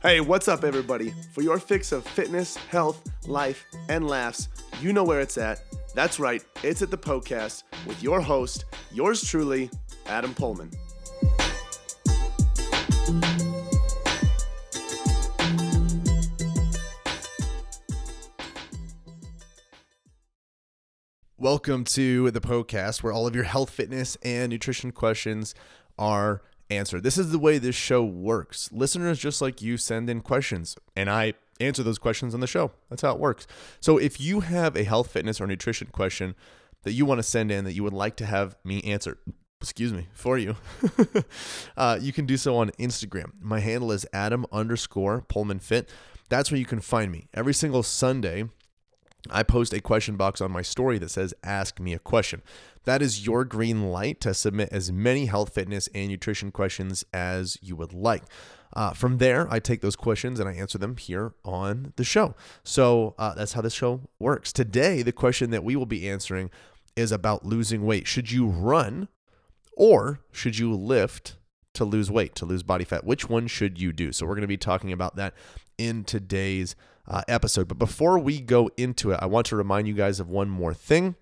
Hey, what's up, everybody? For your fix of fitness, health, life, and laughs, you know where it's at. That's right, it's at the Poecast with your host, yours truly, Adam Poehlmann. Welcome to the Poecast where all of your health, fitness, and nutrition questions are answered. This is the way this show works. Listeners just like you send in questions, and I answer those questions on the show. That's how it works. So if you have a health, fitness, or nutrition question that you want to send in that you would like to have me answer, excuse me, for you, uh, you can do so on Instagram. My handle is Adam underscore Poehlmann Fit. That's where you can find me. Every single Sunday, I post a question box on my story that says, Ask me a question. That is your green light to submit as many health, fitness, and nutrition questions as you would like. Uh, from there, I take those questions and I answer them here on the show. So uh, that's how this show works. Today, the question that we will be answering is about losing weight. Should you run or should you lift to lose weight, to lose body fat? Which one should you do? So we're going to be talking about that in today's uh, episode. But before we go into it, I want to remind you guys of one more thing.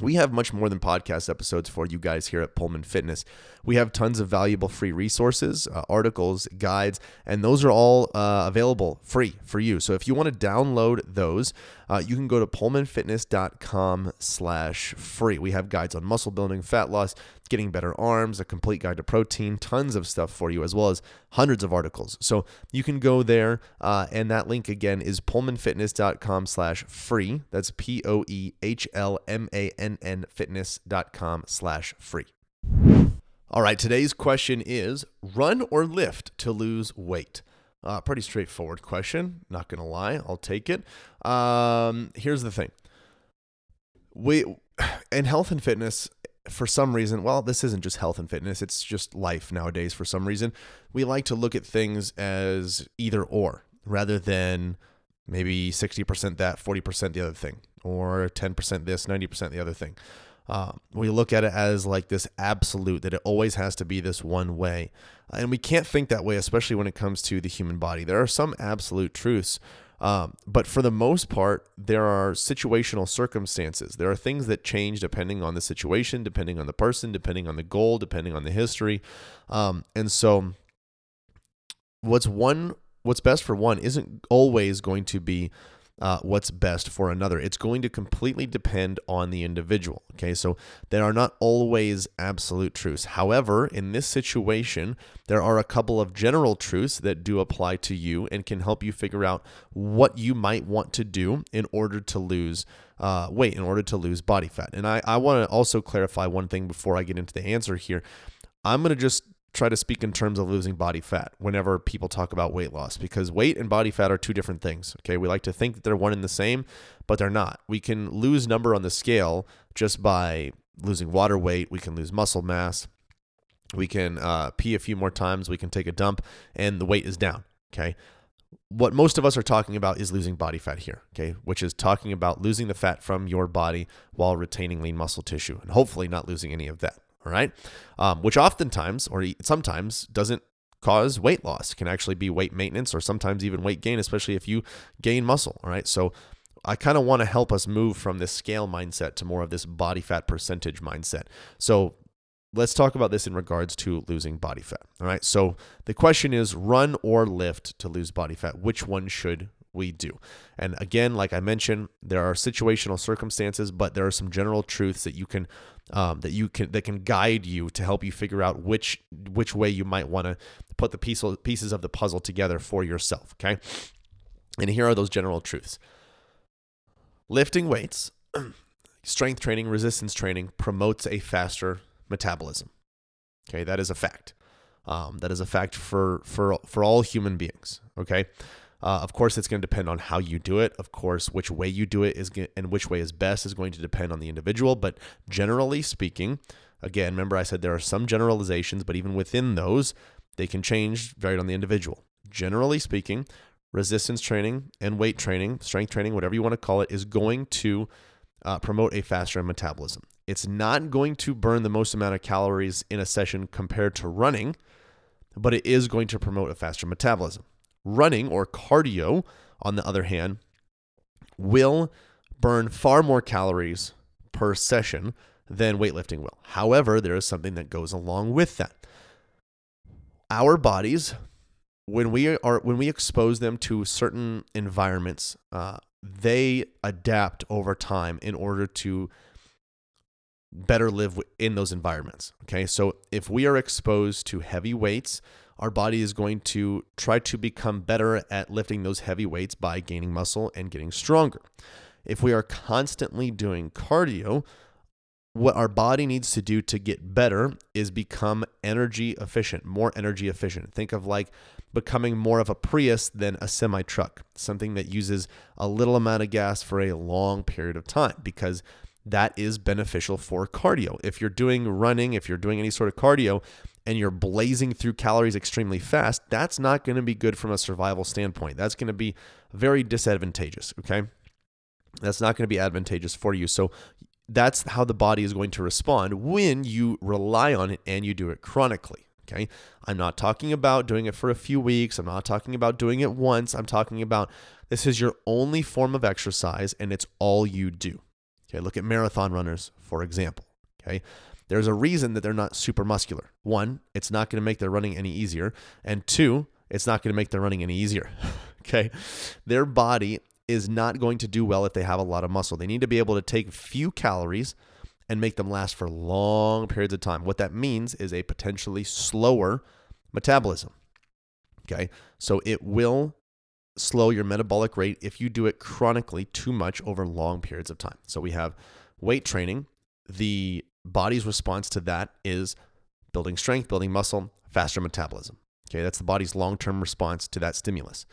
We have much more than podcast episodes for you guys here at Poehlmann Fitness. We have tons of valuable free resources, uh, articles, guides, and those are all uh, available free for you. So if you want to download those, uh, you can go to poehlmannfitness.com slash free. We have guides on muscle building, fat loss, getting better arms, a complete guide to protein, tons of stuff for you, as well as hundreds of articles. So you can go there, uh, and that link again is poehlmannfitness.com slash free. That's P-O-E-H-L-M-A-N-N fitness.com slash free. All right, today's question is run or lift to lose weight? Uh, pretty straightforward question. Not going to lie. I'll take it. Um, here's the thing. We, in health and fitness, for some reason, well, this isn't just health and fitness, it's just life nowadays for some reason. We like to look at things as either or rather than maybe 60% that, 40% the other thing, or 10% this, 90% the other thing. Um, we look at it as like this absolute that it always has to be this one way. And we can't think that way, especially when it comes to the human body. There are some absolute truths, um, but for the most part, there are situational circumstances. There are things that change depending on the situation, depending on the person, depending on the goal, depending on the history. Um, and so, what's one, what's best for one isn't always going to be uh, what's best for another. It's going to completely depend on the individual. Okay, so there are not always absolute truths. However, in this situation, there are a couple of general truths that do apply to you and can help you figure out what you might want to do in order to lose uh, weight, in order to lose body fat. And I, I want to also clarify one thing before I get into the answer here. I'm going to just try to speak in terms of losing body fat whenever people talk about weight loss because weight and body fat are two different things. Okay. We like to think that they're one and the same, but they're not. We can lose number on the scale just by losing water weight, we can lose muscle mass, we can uh, pee a few more times, we can take a dump, and the weight is down. Okay. What most of us are talking about is losing body fat here, okay, which is talking about losing the fat from your body while retaining lean muscle tissue and hopefully not losing any of that all right? Um, which oftentimes or sometimes doesn't cause weight loss, can actually be weight maintenance or sometimes even weight gain, especially if you gain muscle, all right? So I kind of want to help us move from this scale mindset to more of this body fat percentage mindset. So let's talk about this in regards to losing body fat. All right. So the question is run or lift to lose body fat. Which one should we do. And again, like I mentioned, there are situational circumstances, but there are some general truths that you can um, that you can that can guide you to help you figure out which which way you might want to put the piece, pieces of the puzzle together for yourself. Okay, and here are those general truths: lifting weights, strength training, resistance training promotes a faster metabolism. Okay, that is a fact. Um, that is a fact for for for all human beings. Okay, uh, of course, it's going to depend on how you do it. Of course, which way you do it is and which way is best is going to depend on the individual. But generally speaking, again, remember I said there are some generalizations, but even within those, they can change varied on the individual. Generally speaking, resistance training and weight training, strength training, whatever you want to call it, is going to uh, promote a faster metabolism. It's not going to burn the most amount of calories in a session compared to running, but it is going to promote a faster metabolism. Running or cardio, on the other hand, will burn far more calories per session than weightlifting will. However, there is something that goes along with that. Our bodies, when we are when we expose them to certain environments, uh, they adapt over time in order to better live in those environments. Okay, so if we are exposed to heavy weights, our body is going to try to become better at lifting those heavy weights by gaining muscle and getting stronger. If we are constantly doing cardio, what our body needs to do to get better is become energy efficient, more energy efficient. Think of like becoming more of a Prius than a semi truck, something that uses a little amount of gas for a long period of time because that is beneficial for cardio. If you're doing running, if you're doing any sort of cardio and you're blazing through calories extremely fast, that's not going to be good from a survival standpoint. That's going to be very disadvantageous, okay? That's not going to be advantageous for you. So that's how the body is going to respond when you rely on it and you do it chronically. Okay. I'm not talking about doing it for a few weeks. I'm not talking about doing it once. I'm talking about this is your only form of exercise and it's all you do. Okay. Look at marathon runners, for example. Okay. There's a reason that they're not super muscular. One, it's not going to make their running any easier. And two, it's not going to make their running any easier. okay. Their body is not going to do well if they have a lot of muscle. They need to be able to take few calories and make them last for long periods of time. What that means is a potentially slower metabolism. Okay. So it will slow your metabolic rate if you do it chronically too much over long periods of time. So we have weight training. The body's response to that is building strength, building muscle, faster metabolism. Okay. That's the body's long term response to that stimulus.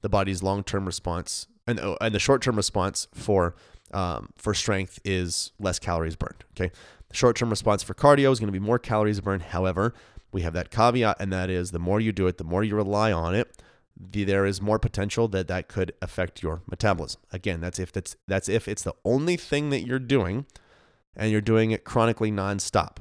The body's long term response and, oh, and the short term response for um, for strength is less calories burned. Okay, the short term response for cardio is going to be more calories burned. However, we have that caveat, and that is the more you do it, the more you rely on it, the, there is more potential that that could affect your metabolism. Again, that's if that's that's if it's the only thing that you're doing, and you're doing it chronically nonstop.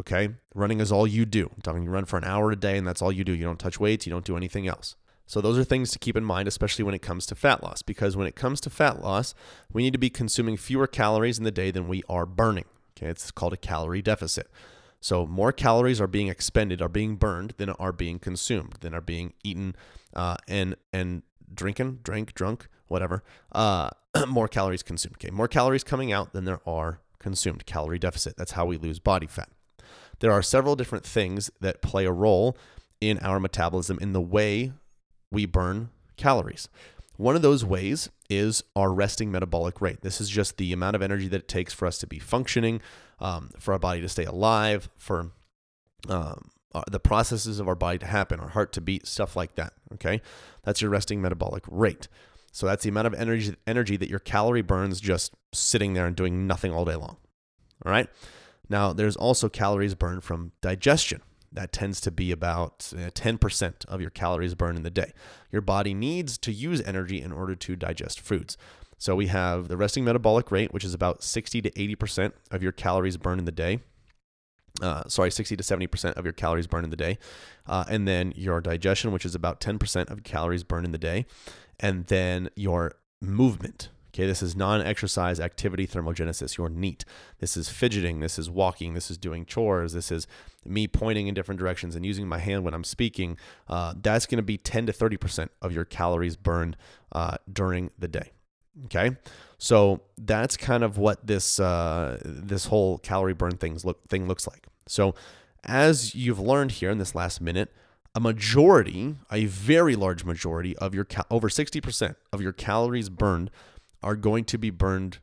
Okay, running is all you do. I'm talking you run for an hour a day, and that's all you do. You don't touch weights. You don't do anything else. So, those are things to keep in mind, especially when it comes to fat loss, because when it comes to fat loss, we need to be consuming fewer calories in the day than we are burning. Okay, it's called a calorie deficit. So, more calories are being expended, are being burned than are being consumed, than are being eaten uh, and and drinking, drank, drunk, whatever. Uh, more calories consumed. Okay, more calories coming out than there are consumed. Calorie deficit. That's how we lose body fat. There are several different things that play a role in our metabolism in the way we burn calories. One of those ways is our resting metabolic rate. This is just the amount of energy that it takes for us to be functioning, um, for our body to stay alive, for um, uh, the processes of our body to happen, our heart to beat, stuff like that. Okay, that's your resting metabolic rate. So that's the amount of energy energy that your calorie burns just sitting there and doing nothing all day long. All right. Now there's also calories burned from digestion that tends to be about 10% uh, of your calories burned in the day. Your body needs to use energy in order to digest foods. So we have the resting metabolic rate, which is about 60 to 80% of your calories burned in the day. Uh, sorry, 60 to 70% of your calories burned in the day. Uh, and then your digestion, which is about 10% of calories burned in the day. And then your movement, Okay, this is non exercise activity thermogenesis, your NEAT. This is fidgeting, this is walking, this is doing chores, this is me pointing in different directions and using my hand when I'm speaking. Uh, that's going to be 10 to 30% of your calories burned uh, during the day. Okay, so that's kind of what this uh, this whole calorie burn things look thing looks like. So as you've learned here in this last minute, a majority, a very large majority of your over 60% of your calories burned are going to be burned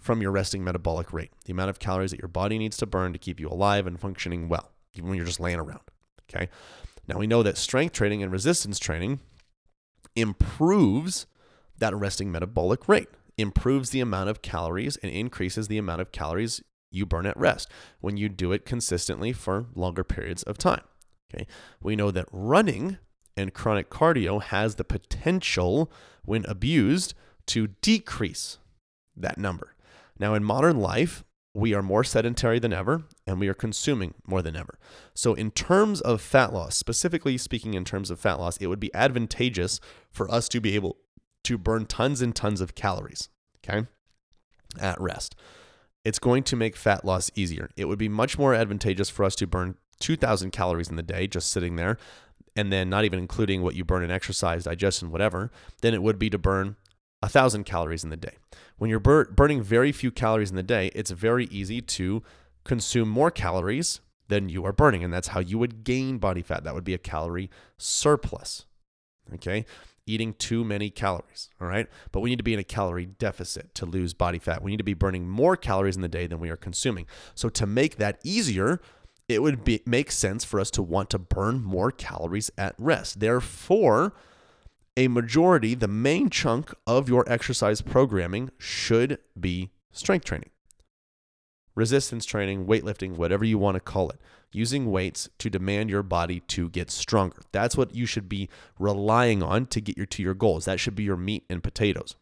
from your resting metabolic rate, the amount of calories that your body needs to burn to keep you alive and functioning well, even when you're just laying around. Okay. Now we know that strength training and resistance training improves that resting metabolic rate, improves the amount of calories, and increases the amount of calories you burn at rest when you do it consistently for longer periods of time. Okay. We know that running and chronic cardio has the potential, when abused, to decrease that number. Now, in modern life, we are more sedentary than ever and we are consuming more than ever. So, in terms of fat loss, specifically speaking in terms of fat loss, it would be advantageous for us to be able to burn tons and tons of calories, okay, at rest. It's going to make fat loss easier. It would be much more advantageous for us to burn 2,000 calories in the day just sitting there, and then not even including what you burn in exercise, digestion, whatever, than it would be to burn 1,000 calories in the day. When you're bur- burning very few calories in the day, it's very easy to consume more calories than you are burning. And that's how you would gain body fat. That would be a calorie surplus. Okay. Eating too many calories. All right. But we need to be in a calorie deficit to lose body fat. We need to be burning more calories in the day than we are consuming. So to make that easier, it would be, make sense for us to want to burn more calories at rest. Therefore, a majority, the main chunk of your exercise programming should be strength training, resistance training, weightlifting, whatever you want to call it, using weights to demand your body to get stronger. That's what you should be relying on to get your to your goals. That should be your meat and potatoes.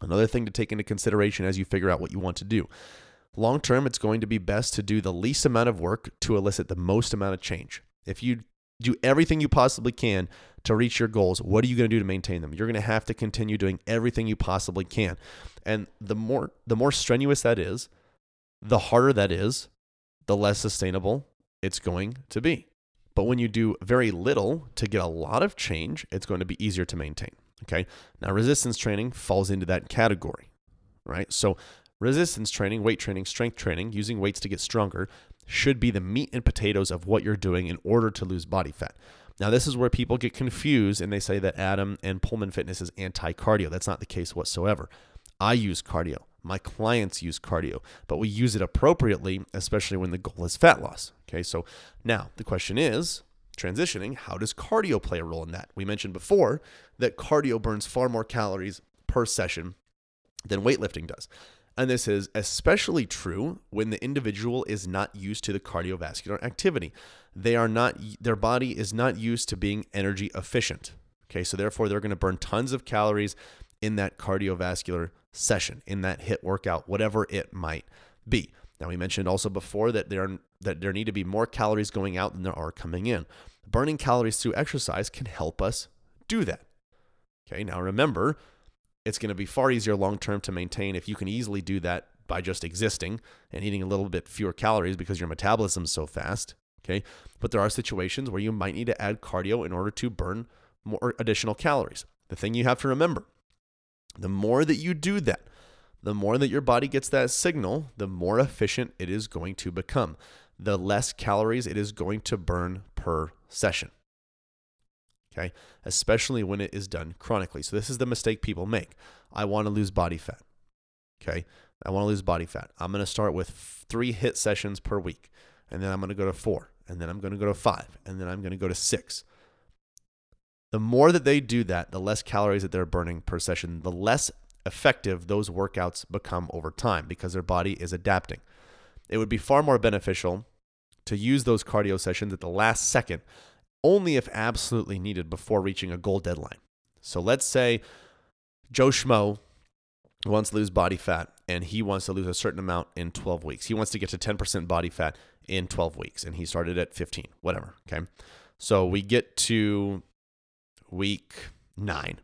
Another thing to take into consideration as you figure out what you want to do. Long term, it's going to be best to do the least amount of work to elicit the most amount of change. If you do everything you possibly can to reach your goals, what are you going to do to maintain them? You're going to have to continue doing everything you possibly can. And the more the more strenuous that is, the harder that is, the less sustainable it's going to be. But when you do very little to get a lot of change, it's going to be easier to maintain. Okay. Now, resistance training falls into that category, right? So, resistance training, weight training, strength training, using weights to get stronger, should be the meat and potatoes of what you're doing in order to lose body fat. Now, this is where people get confused and they say that Adam and Poehlmann Fitness is anti cardio. That's not the case whatsoever. I use cardio. My clients use cardio, but we use it appropriately, especially when the goal is fat loss. Okay, so now the question is transitioning, how does cardio play a role in that? We mentioned before that cardio burns far more calories per session than weightlifting does. And this is especially true when the individual is not used to the cardiovascular activity. They are not their body is not used to being energy efficient. Okay, so therefore they're going to burn tons of calories in that cardiovascular session, in that HIIT workout, whatever it might be. Now we mentioned also before that there that there need to be more calories going out than there are coming in. Burning calories through exercise can help us do that. Okay, now remember, it's going to be far easier long term to maintain if you can easily do that by just existing and eating a little bit fewer calories because your metabolism's so fast. Okay. But there are situations where you might need to add cardio in order to burn more additional calories. The thing you have to remember the more that you do that, the more that your body gets that signal, the more efficient it is going to become. The less calories it is going to burn per session okay? Especially when it is done chronically. So this is the mistake people make. I want to lose body fat, okay? I want to lose body fat. I'm going to start with three HIIT sessions per week, and then I'm going to go to four, and then I'm going to go to five, and then I'm going to go to six. The more that they do that, the less calories that they're burning per session, the less effective those workouts become over time because their body is adapting. It would be far more beneficial to use those cardio sessions at the last second only if absolutely needed before reaching a goal deadline. So let's say Joe Schmo wants to lose body fat and he wants to lose a certain amount in 12 weeks. He wants to get to 10% body fat in 12 weeks and he started at 15, whatever. Okay. So we get to week nine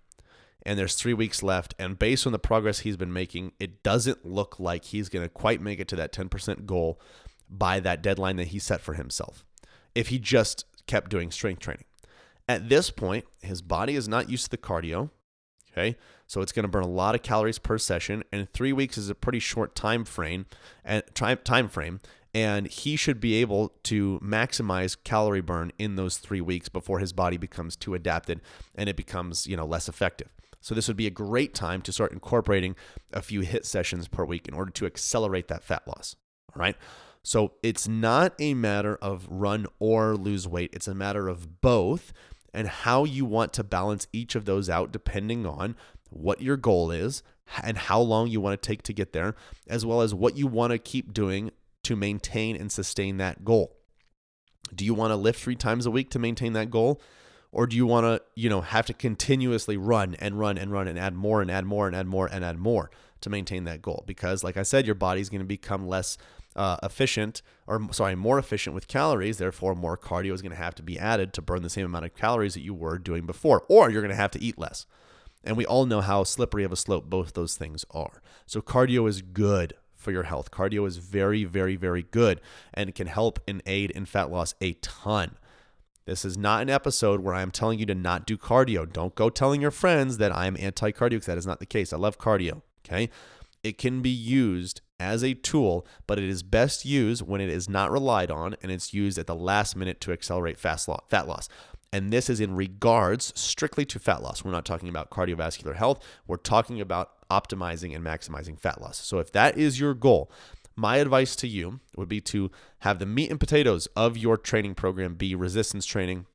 and there's three weeks left. And based on the progress he's been making, it doesn't look like he's going to quite make it to that 10% goal by that deadline that he set for himself. If he just kept doing strength training. At this point, his body is not used to the cardio. Okay. So it's going to burn a lot of calories per session. And three weeks is a pretty short time frame and time frame. And he should be able to maximize calorie burn in those three weeks before his body becomes too adapted and it becomes, you know, less effective. So this would be a great time to start incorporating a few HIIT sessions per week in order to accelerate that fat loss. All right. So it's not a matter of run or lose weight, it's a matter of both and how you want to balance each of those out depending on what your goal is and how long you want to take to get there, as well as what you want to keep doing to maintain and sustain that goal. Do you want to lift three times a week to maintain that goal? Or do you want to, you know, have to continuously run and run and run and add more and add more and add more and add more to maintain that goal because, like I said, your body's going to become less uh, efficient, or sorry, more efficient with calories. Therefore, more cardio is going to have to be added to burn the same amount of calories that you were doing before, or you're going to have to eat less. And we all know how slippery of a slope both those things are. So, cardio is good for your health. Cardio is very, very, very good and can help and aid in fat loss a ton. This is not an episode where I'm telling you to not do cardio. Don't go telling your friends that I'm anti cardio because that is not the case. I love cardio. Okay. It can be used as a tool, but it is best used when it is not relied on and it's used at the last minute to accelerate fast fat loss. And this is in regards strictly to fat loss. We're not talking about cardiovascular health. We're talking about optimizing and maximizing fat loss. So if that is your goal, my advice to you would be to have the meat and potatoes of your training program be resistance training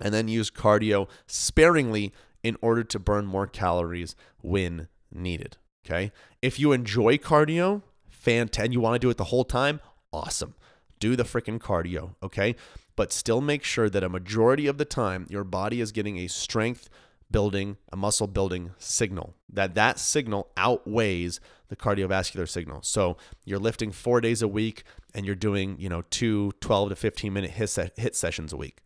and then use cardio sparingly in order to burn more calories when needed. Okay. If you enjoy cardio, fantastic, and you want to do it the whole time, awesome. Do the freaking cardio. Okay. But still make sure that a majority of the time your body is getting a strength building, a muscle building signal, that that signal outweighs the cardiovascular signal. So you're lifting four days a week and you're doing, you know, two 12 to 15 minute HIIT, HIIT sessions a week.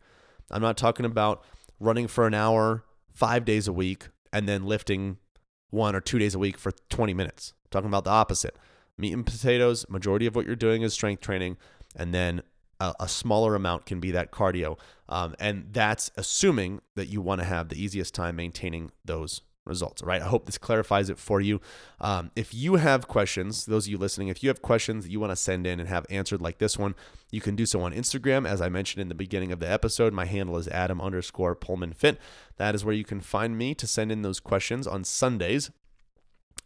I'm not talking about running for an hour, five days a week, and then lifting one or two days a week for 20 minutes. I'm talking about the opposite. Meat and potatoes, majority of what you're doing is strength training, and then a, a smaller amount can be that cardio. Um, and that's assuming that you want to have the easiest time maintaining those results. All right. I hope this clarifies it for you. Um, if you have questions, those of you listening, if you have questions that you want to send in and have answered like this one, you can do so on Instagram. As I mentioned in the beginning of the episode, my handle is Adam underscore Poehlmann Fit. That is where you can find me to send in those questions on Sundays.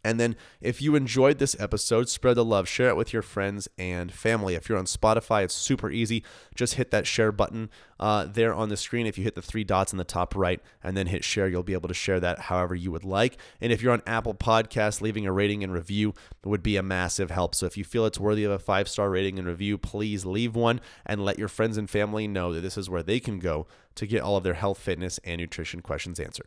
And then if you enjoyed this episode, spread the love, share it with your friends and family. If you're on Spotify, it's super easy. Just hit that share button uh, there on the screen. If you hit the three dots in the top right and then hit share, you'll be able to share that however you would like. And if you're on Apple Podcasts, leaving a rating and review would be a massive help. So if you feel it's worthy of a five star rating and review, please leave one and let your friends and family know that this is where they can go to get all of their health, fitness, and nutrition questions answered.